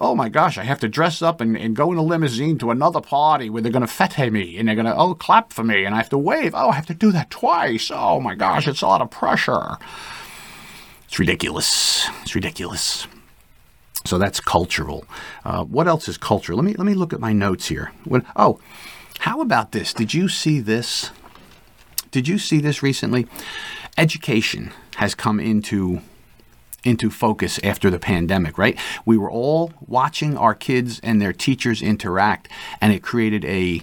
Oh my gosh, I have to dress up and, and go in a limousine to another party where they're going to fete me and they're going to, oh, clap for me and I have to wave. Oh, I have to do that twice. Oh my gosh, it's a lot of pressure. It's ridiculous. It's ridiculous. So that's cultural. Uh, what else is cultural? Let me let me look at my notes here. When, oh, how about this? Did you see this? Did you see this recently? Education has come into into focus after the pandemic, right? We were all watching our kids and their teachers interact and it created a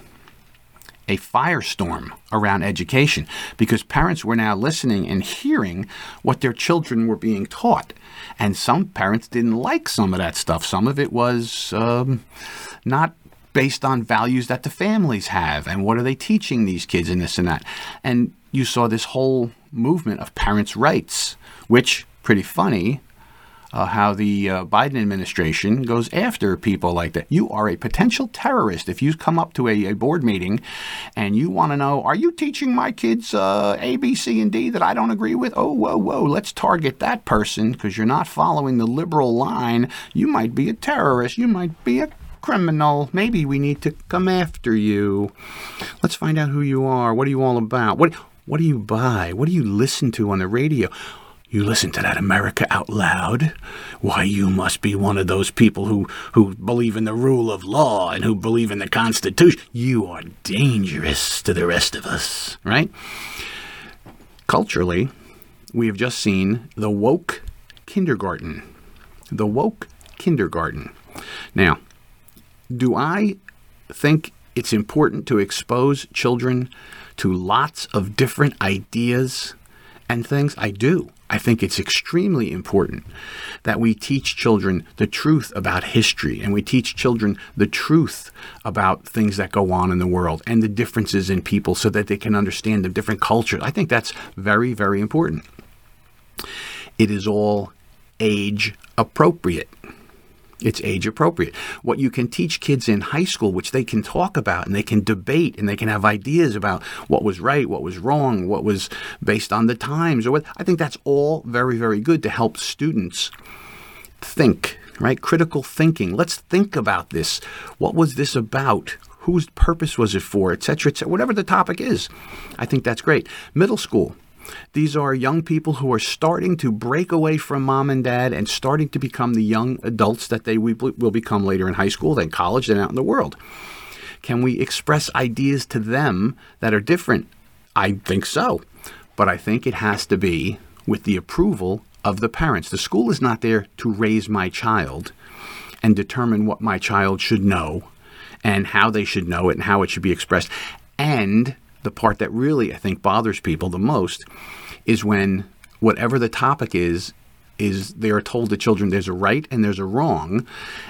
a firestorm around education because parents were now listening and hearing what their children were being taught. And some parents didn't like some of that stuff. Some of it was um, not based on values that the families have and what are they teaching these kids and this and that. And you saw this whole movement of parents' rights, which, pretty funny, uh, how the uh, Biden administration goes after people like that. You are a potential terrorist if you come up to a, a board meeting and you want to know, are you teaching my kids uh, A, B, C, and D that I don't agree with? Oh, whoa, whoa, let's target that person because you're not following the liberal line. You might be a terrorist. You might be a criminal. Maybe we need to come after you. Let's find out who you are. What are you all about? What what do you buy? What do you listen to on the radio? You listen to that America out loud? Why, you must be one of those people who, who believe in the rule of law and who believe in the Constitution. You are dangerous to the rest of us, right? Culturally, we have just seen the woke kindergarten. The woke kindergarten. Now, do I think it's important to expose children to lots of different ideas and things? I do. I think it's extremely important that we teach children the truth about history and we teach children the truth about things that go on in the world and the differences in people so that they can understand the different cultures. I think that's very, very important. It is all age appropriate. It's age appropriate. What you can teach kids in high school, which they can talk about and they can debate and they can have ideas about what was right, what was wrong, what was based on the times, or what I think that's all very, very good to help students think, right? Critical thinking. Let's think about this. What was this about? Whose purpose was it for, et cetera, et cetera, whatever the topic is. I think that's great. Middle school. These are young people who are starting to break away from mom and dad and starting to become the young adults that they will become later in high school, then college, then out in the world. Can we express ideas to them that are different? I think so. But I think it has to be with the approval of the parents. The school is not there to raise my child and determine what my child should know and how they should know it and how it should be expressed. And the part that really I think bothers people the most is when whatever the topic is is they are told to children there's a right and there's a wrong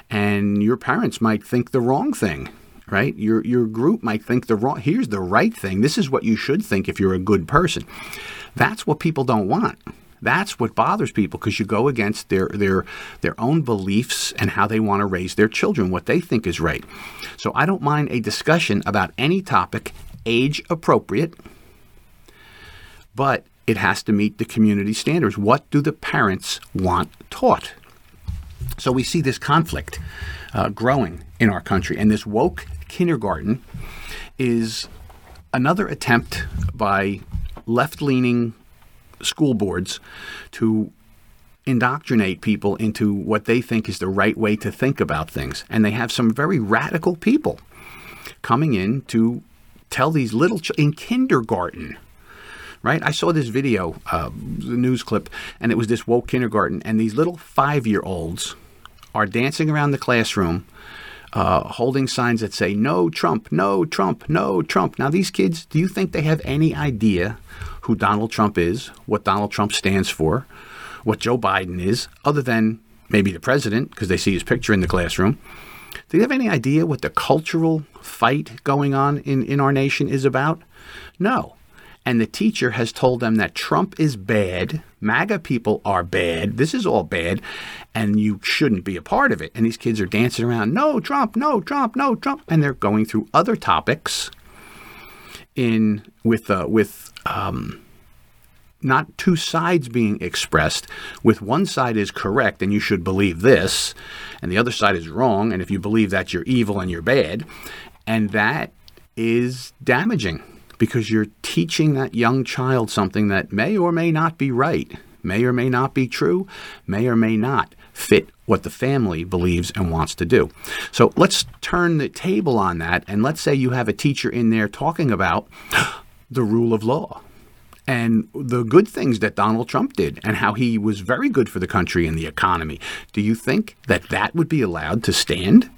and your parents might think the wrong thing right? Your your group might think the wrong. Here's the right thing. This is what you should think if you're a good person. That's what people don't want. That's what bothers people because you go against their their their own beliefs and how they want to raise their children, what they think is right. So I don't mind a discussion about any topic, age appropriate, but it has to meet the community standards. What do the parents want taught? So we see this conflict uh, growing in our country, and this woke kindergarten is another attempt by left leaning school boards to indoctrinate people into what they think is the right way to think about things. And they have some very radical people coming in to tell these little ch- in kindergarten. Right? I saw this video, uh, the news clip, and it was this woke kindergarten, and these little five year olds are dancing around the classroom uh, holding signs that say, No Trump, no Trump, no Trump. Now, these kids, do you think they have any idea who Donald Trump is, what Donald Trump stands for, what Joe Biden is, other than maybe the president, because they see his picture in the classroom? Do you have any idea what the cultural fight going on in, in our nation is about? No. And the teacher has told them that Trump is bad, MAGA people are bad, this is all bad, and you shouldn't be a part of it. And these kids are dancing around, no Trump, no Trump, no Trump, and they're going through other topics in with uh, with um, not two sides being expressed, with one side is correct and you should believe this, and the other side is wrong, and if you believe that, you're evil and you're bad. And that is damaging because you're teaching that young child something that may or may not be right, may or may not be true, may or may not fit what the family believes and wants to do. So let's turn the table on that, and let's say you have a teacher in there talking about the rule of law and the good things that Donald Trump did and how he was very good for the country and the economy. Do you think that that would be allowed to stand?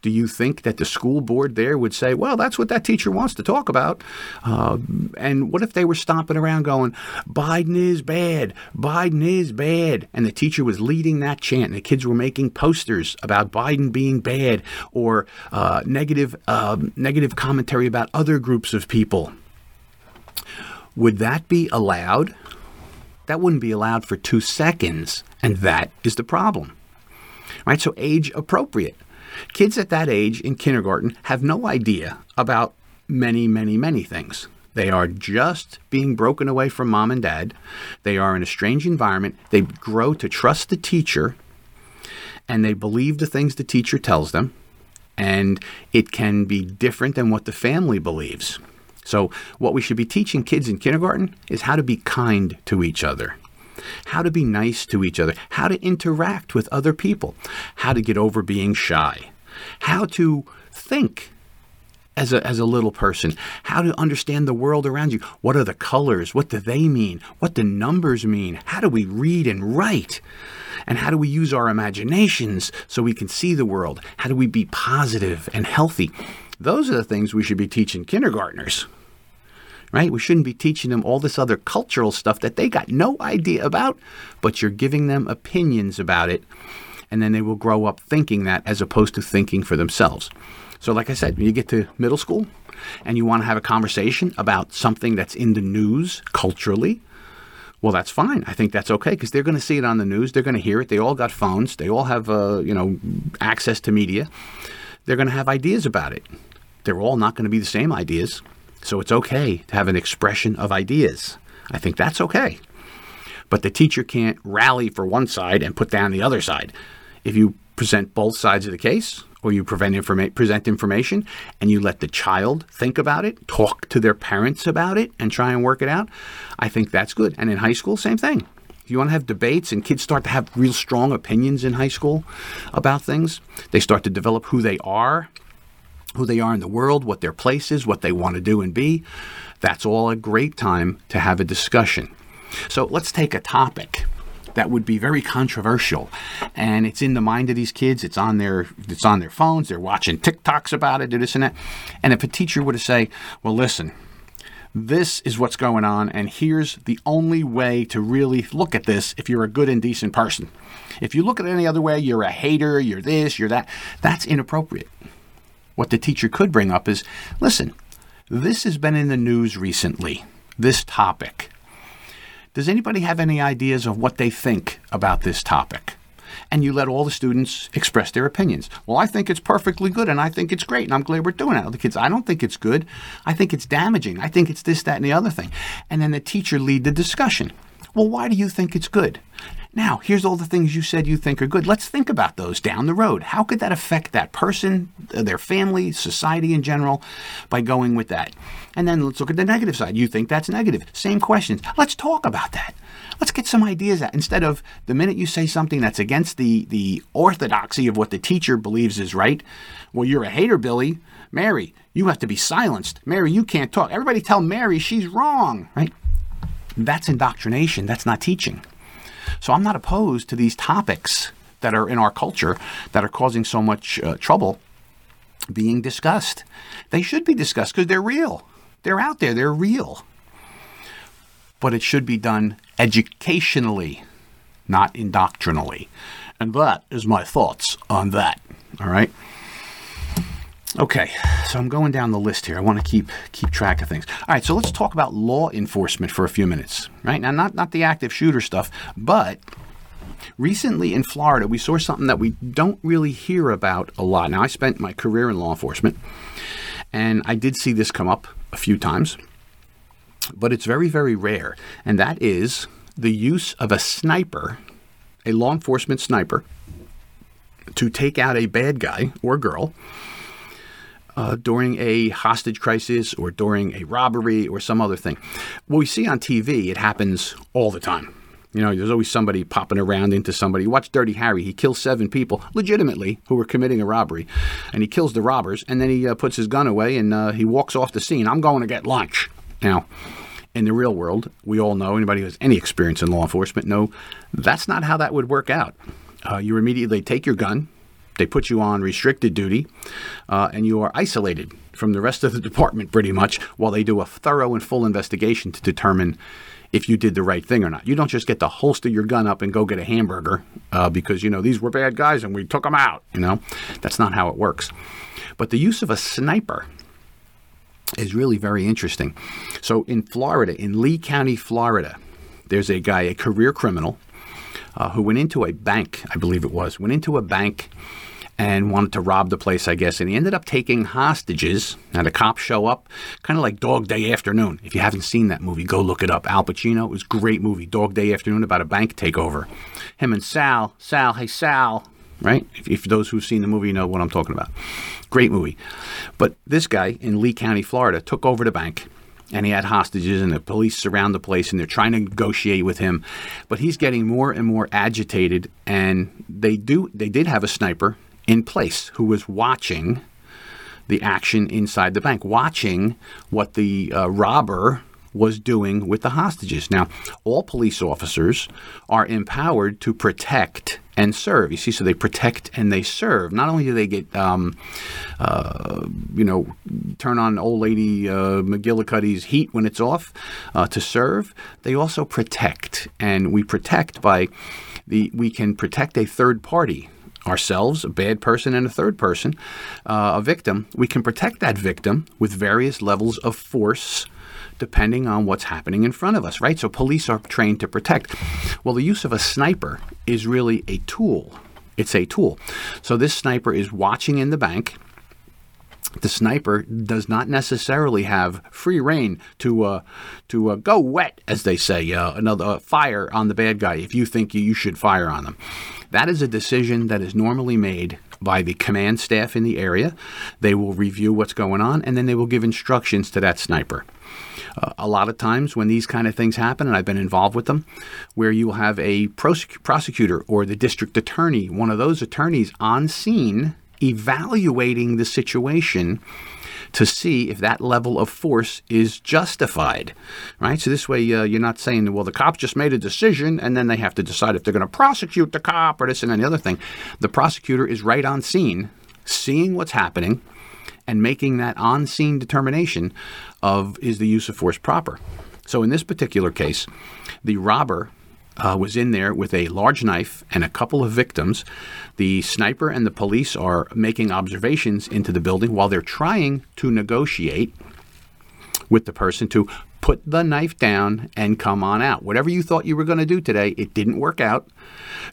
Do you think that the school board there would say, well, that's what that teacher wants to talk about? Uh, and what if they were stomping around going, Biden is bad, Biden is bad? And the teacher was leading that chant, and the kids were making posters about Biden being bad or uh, negative, uh, negative commentary about other groups of people. Would that be allowed? That wouldn't be allowed for two seconds, and that is the problem. Right? So, age appropriate. Kids at that age in kindergarten have no idea about many, many, many things. They are just being broken away from mom and dad. They are in a strange environment. They grow to trust the teacher and they believe the things the teacher tells them. And it can be different than what the family believes. So, what we should be teaching kids in kindergarten is how to be kind to each other, how to be nice to each other, how to interact with other people, how to get over being shy, how to think as a, as a little person, how to understand the world around you. What are the colors? What do they mean? What do numbers mean? How do we read and write? And how do we use our imaginations so we can see the world? How do we be positive and healthy? Those are the things we should be teaching kindergartners. Right? We shouldn't be teaching them all this other cultural stuff that they got no idea about, but you're giving them opinions about it, and then they will grow up thinking that as opposed to thinking for themselves. So, like I said, when you get to middle school and you want to have a conversation about something that's in the news culturally, well, that's fine. I think that's okay because they're going to see it on the news. They're going to hear it. They all got phones. They all have, uh, you know, access to media. They're going to have ideas about it. They're all not going to be the same ideas. So it's okay to have an expression of ideas. I think that's okay. But the teacher can't rally for one side and put down the other side. If you present both sides of the case, or you informa- present information and you let the child think about it, talk to their parents about it, and try and work it out, I think that's good. And in high school, same thing. If you want to have debates and kids start to have real strong opinions in high school about things, they start to develop who they are who they are in the world, what their place is, what they want to do and be. That's all a great time to have a discussion. So let's take a topic that would be very controversial and it's in the mind of these kids it's on their it's on their phones they're watching tiktoks about it do this and that and if a teacher were to say well listen this is what's going on and here's the only way to really look at this if you're a good and decent person if you look at it any other way you're a hater you're this you're that that's inappropriate what the teacher could bring up is listen, this has been in the news recently, this topic. Does anybody have any ideas of what they think about this topic? And you let all the students express their opinions. Well, I think it's perfectly good and I think it's great and I'm glad we're doing it. The kids, I don't think it's good. I think it's damaging. I think it's this, that, and the other thing. And then the teacher lead the discussion. Well, why do you think it's good? Now, here's all the things you said you think are good. Let's think about those down the road. How could that affect that person, uh, their family, society in general by going with that? And then let's look at the negative side. You think that's negative. Same questions. Let's talk about that. Let's get some ideas out instead of the minute you say something that's against the, the orthodoxy of what the teacher believes is right. Well, you're a hater, Billy. Mary, you have to be silenced. Mary, you can't talk. Everybody tell Mary she's wrong, right? That's indoctrination. That's not teaching. So I'm not opposed to these topics that are in our culture that are causing so much uh, trouble being discussed. They should be discussed because they're real. They're out there, they're real. But it should be done educationally, not indoctrinally. And that is my thoughts on that. All right. Okay, so I'm going down the list here. I want to keep keep track of things. All right, so let's talk about law enforcement for a few minutes. Right now, not not the active shooter stuff, but recently in Florida, we saw something that we don't really hear about a lot. Now, I spent my career in law enforcement, and I did see this come up a few times, but it's very very rare, and that is the use of a sniper, a law enforcement sniper, to take out a bad guy or girl uh, during a hostage crisis or during a robbery or some other thing. What we see on TV, it happens all the time. You know, there's always somebody popping around into somebody. Watch Dirty Harry. He kills seven people legitimately who were committing a robbery, and he kills the robbers, and then he uh, puts his gun away and uh, he walks off the scene. I'm going to get lunch. Now, in the real world, we all know anybody who has any experience in law enforcement know that's not how that would work out. Uh, you immediately take your gun, they put you on restricted duty, uh, and you are isolated from the rest of the department pretty much while they do a thorough and full investigation to determine if you did the right thing or not. You don't just get to holster your gun up and go get a hamburger uh, because, you know, these were bad guys and we took them out. You know, that's not how it works. But the use of a sniper is really very interesting. So in Florida, in Lee County, Florida, there's a guy, a career criminal, uh, who went into a bank, I believe it was, went into a bank and wanted to rob the place, I guess. And he ended up taking hostages. Now, the cops show up, kind of like Dog Day Afternoon. If you haven't seen that movie, go look it up. Al Pacino, it was a great movie. Dog Day Afternoon about a bank takeover. Him and Sal, Sal, hey, Sal, right? If, if those who've seen the movie know what I'm talking about. Great movie. But this guy in Lee County, Florida, took over the bank and he had hostages and the police surround the place and they're trying to negotiate with him but he's getting more and more agitated and they do they did have a sniper in place who was watching the action inside the bank, watching what the uh, robber was doing with the hostages. Now, all police officers are empowered to protect and serve. You see, so they protect and they serve. Not only do they get, um, uh, you know, turn on old lady uh, McGillicuddy's heat when it's off uh, to serve, they also protect. And we protect by the we can protect a third party ourselves, a bad person, and a third person, uh, a victim, we can protect that victim with various levels of force depending on what's happening in front of us, right? So police are trained to protect. Well, the use of a sniper is really a tool. It's a tool. So this sniper is watching in the bank. The sniper does not necessarily have free reign to uh, to uh, go wet, as they say, uh, another uh, fire on the bad guy if you think you, you should fire on them. That is a decision that is normally made by the command staff in the area. They will review what's going on and then they will give instructions to that sniper. Uh, a lot of times when these kind of things happen, and I've been involved with them, where you will have a prosec- prosecutor or the district attorney, one of those attorneys on scene evaluating the situation to see if that level of force is justified, right? So this way, uh, you're not saying, well, the cops just made a decision and then they have to decide if they're going to prosecute the cop or this and any other thing. The prosecutor is right on scene, seeing what's happening and making that on scene determination of is the use of force proper. So in this particular case, the robber uh, was in there with a large knife and a couple of victims. The sniper and the police are making observations into the building while they're trying to negotiate with the person to put the knife down and come on out. Whatever you thought you were going to do today, it didn't work out.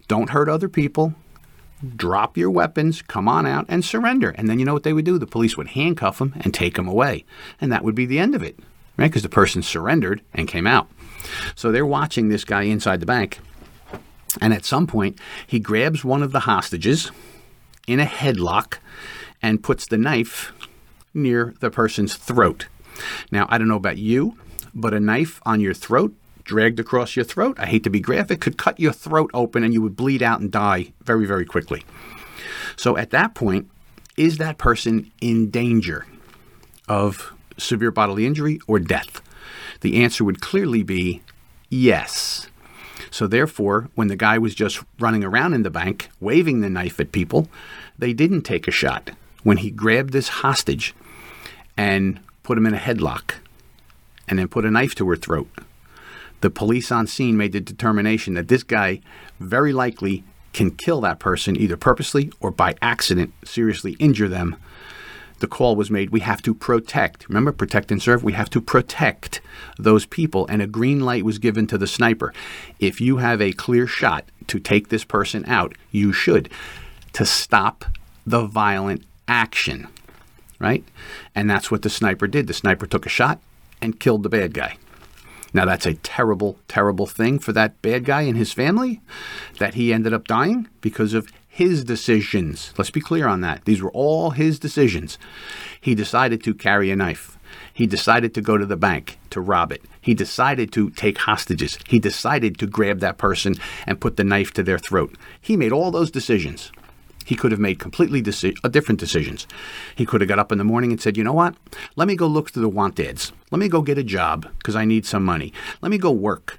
Don't hurt other people. Drop your weapons, come on out, and surrender. And then you know what they would do? The police would handcuff them and take them away. And that would be the end of it, right? Because the person surrendered and came out. So they're watching this guy inside the bank. And at some point, he grabs one of the hostages in a headlock and puts the knife near the person's throat. Now, I don't know about you, but a knife on your throat, dragged across your throat, I hate to be graphic, could cut your throat open and you would bleed out and die very, very quickly. So at that point, is that person in danger of severe bodily injury or death? The answer would clearly be yes. So, therefore, when the guy was just running around in the bank, waving the knife at people, they didn't take a shot. When he grabbed this hostage and put him in a headlock and then put a knife to her throat, the police on scene made the determination that this guy very likely can kill that person either purposely or by accident, seriously injure them the call was made we have to protect. Remember, protect and serve? We have to protect those people, and a green light was given to the sniper. If you have a clear shot to take this person out, you should, to stop the violent action, right? And that's what the sniper did. The sniper took a shot and killed the bad guy. Now, that's a terrible, terrible thing for that bad guy and his family that he ended up dying because of his decisions. Let's be clear on that. These were all his decisions. He decided to carry a knife. He decided to go to the bank to rob it. He decided to take hostages. He decided to grab that person and put the knife to their throat. He made all those decisions. He could have made completely deci- uh, different decisions. He could have got up in the morning and said, you know what? Let me go look through the want ads. Let me go get a job because I need some money. Let me go work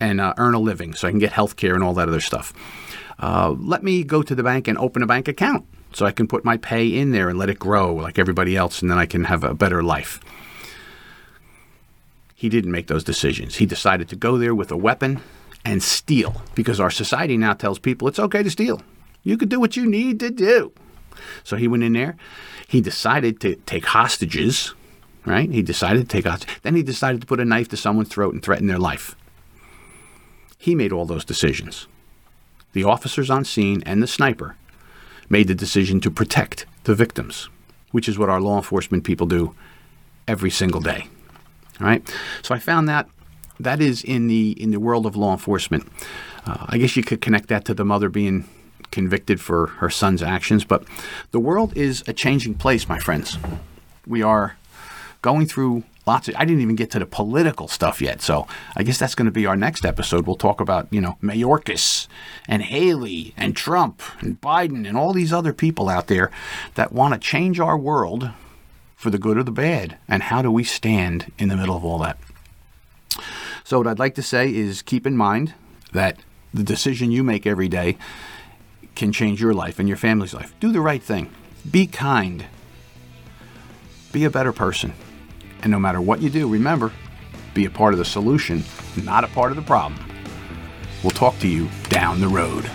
and uh, earn a living so I can get health care and all that other stuff. Uh, let me go to the bank and open a bank account so I can put my pay in there and let it grow like everybody else, and then I can have a better life. He didn't make those decisions. He decided to go there with a weapon and steal because our society now tells people it's okay to steal. You can do what you need to do. So he went in there. He decided to take hostages, right? He decided to take hostages. Then he decided to put a knife to someone's throat and threaten their life. He made all those decisions the officers on scene and the sniper made the decision to protect the victims, which is what our law enforcement people do every single day. All right. So I found that that is in the in the world of law enforcement. Uh, I guess you could connect that to the mother being convicted for her son's actions, but the world is a changing place, my friends. We are going through lots of, I didn't even get to the political stuff yet. So I guess that's going to be our next episode. We'll talk about, you know, Mayorkas and Haley and Trump and Biden and all these other people out there that want to change our world for the good or the bad. And how do we stand in the middle of all that? So, what I'd like to say is keep in mind that the decision you make every day can change your life and your family's life. Do the right thing. Be kind. Be a better person. And no matter what you do, remember, be a part of the solution, not a part of the problem. We'll talk to you down the road.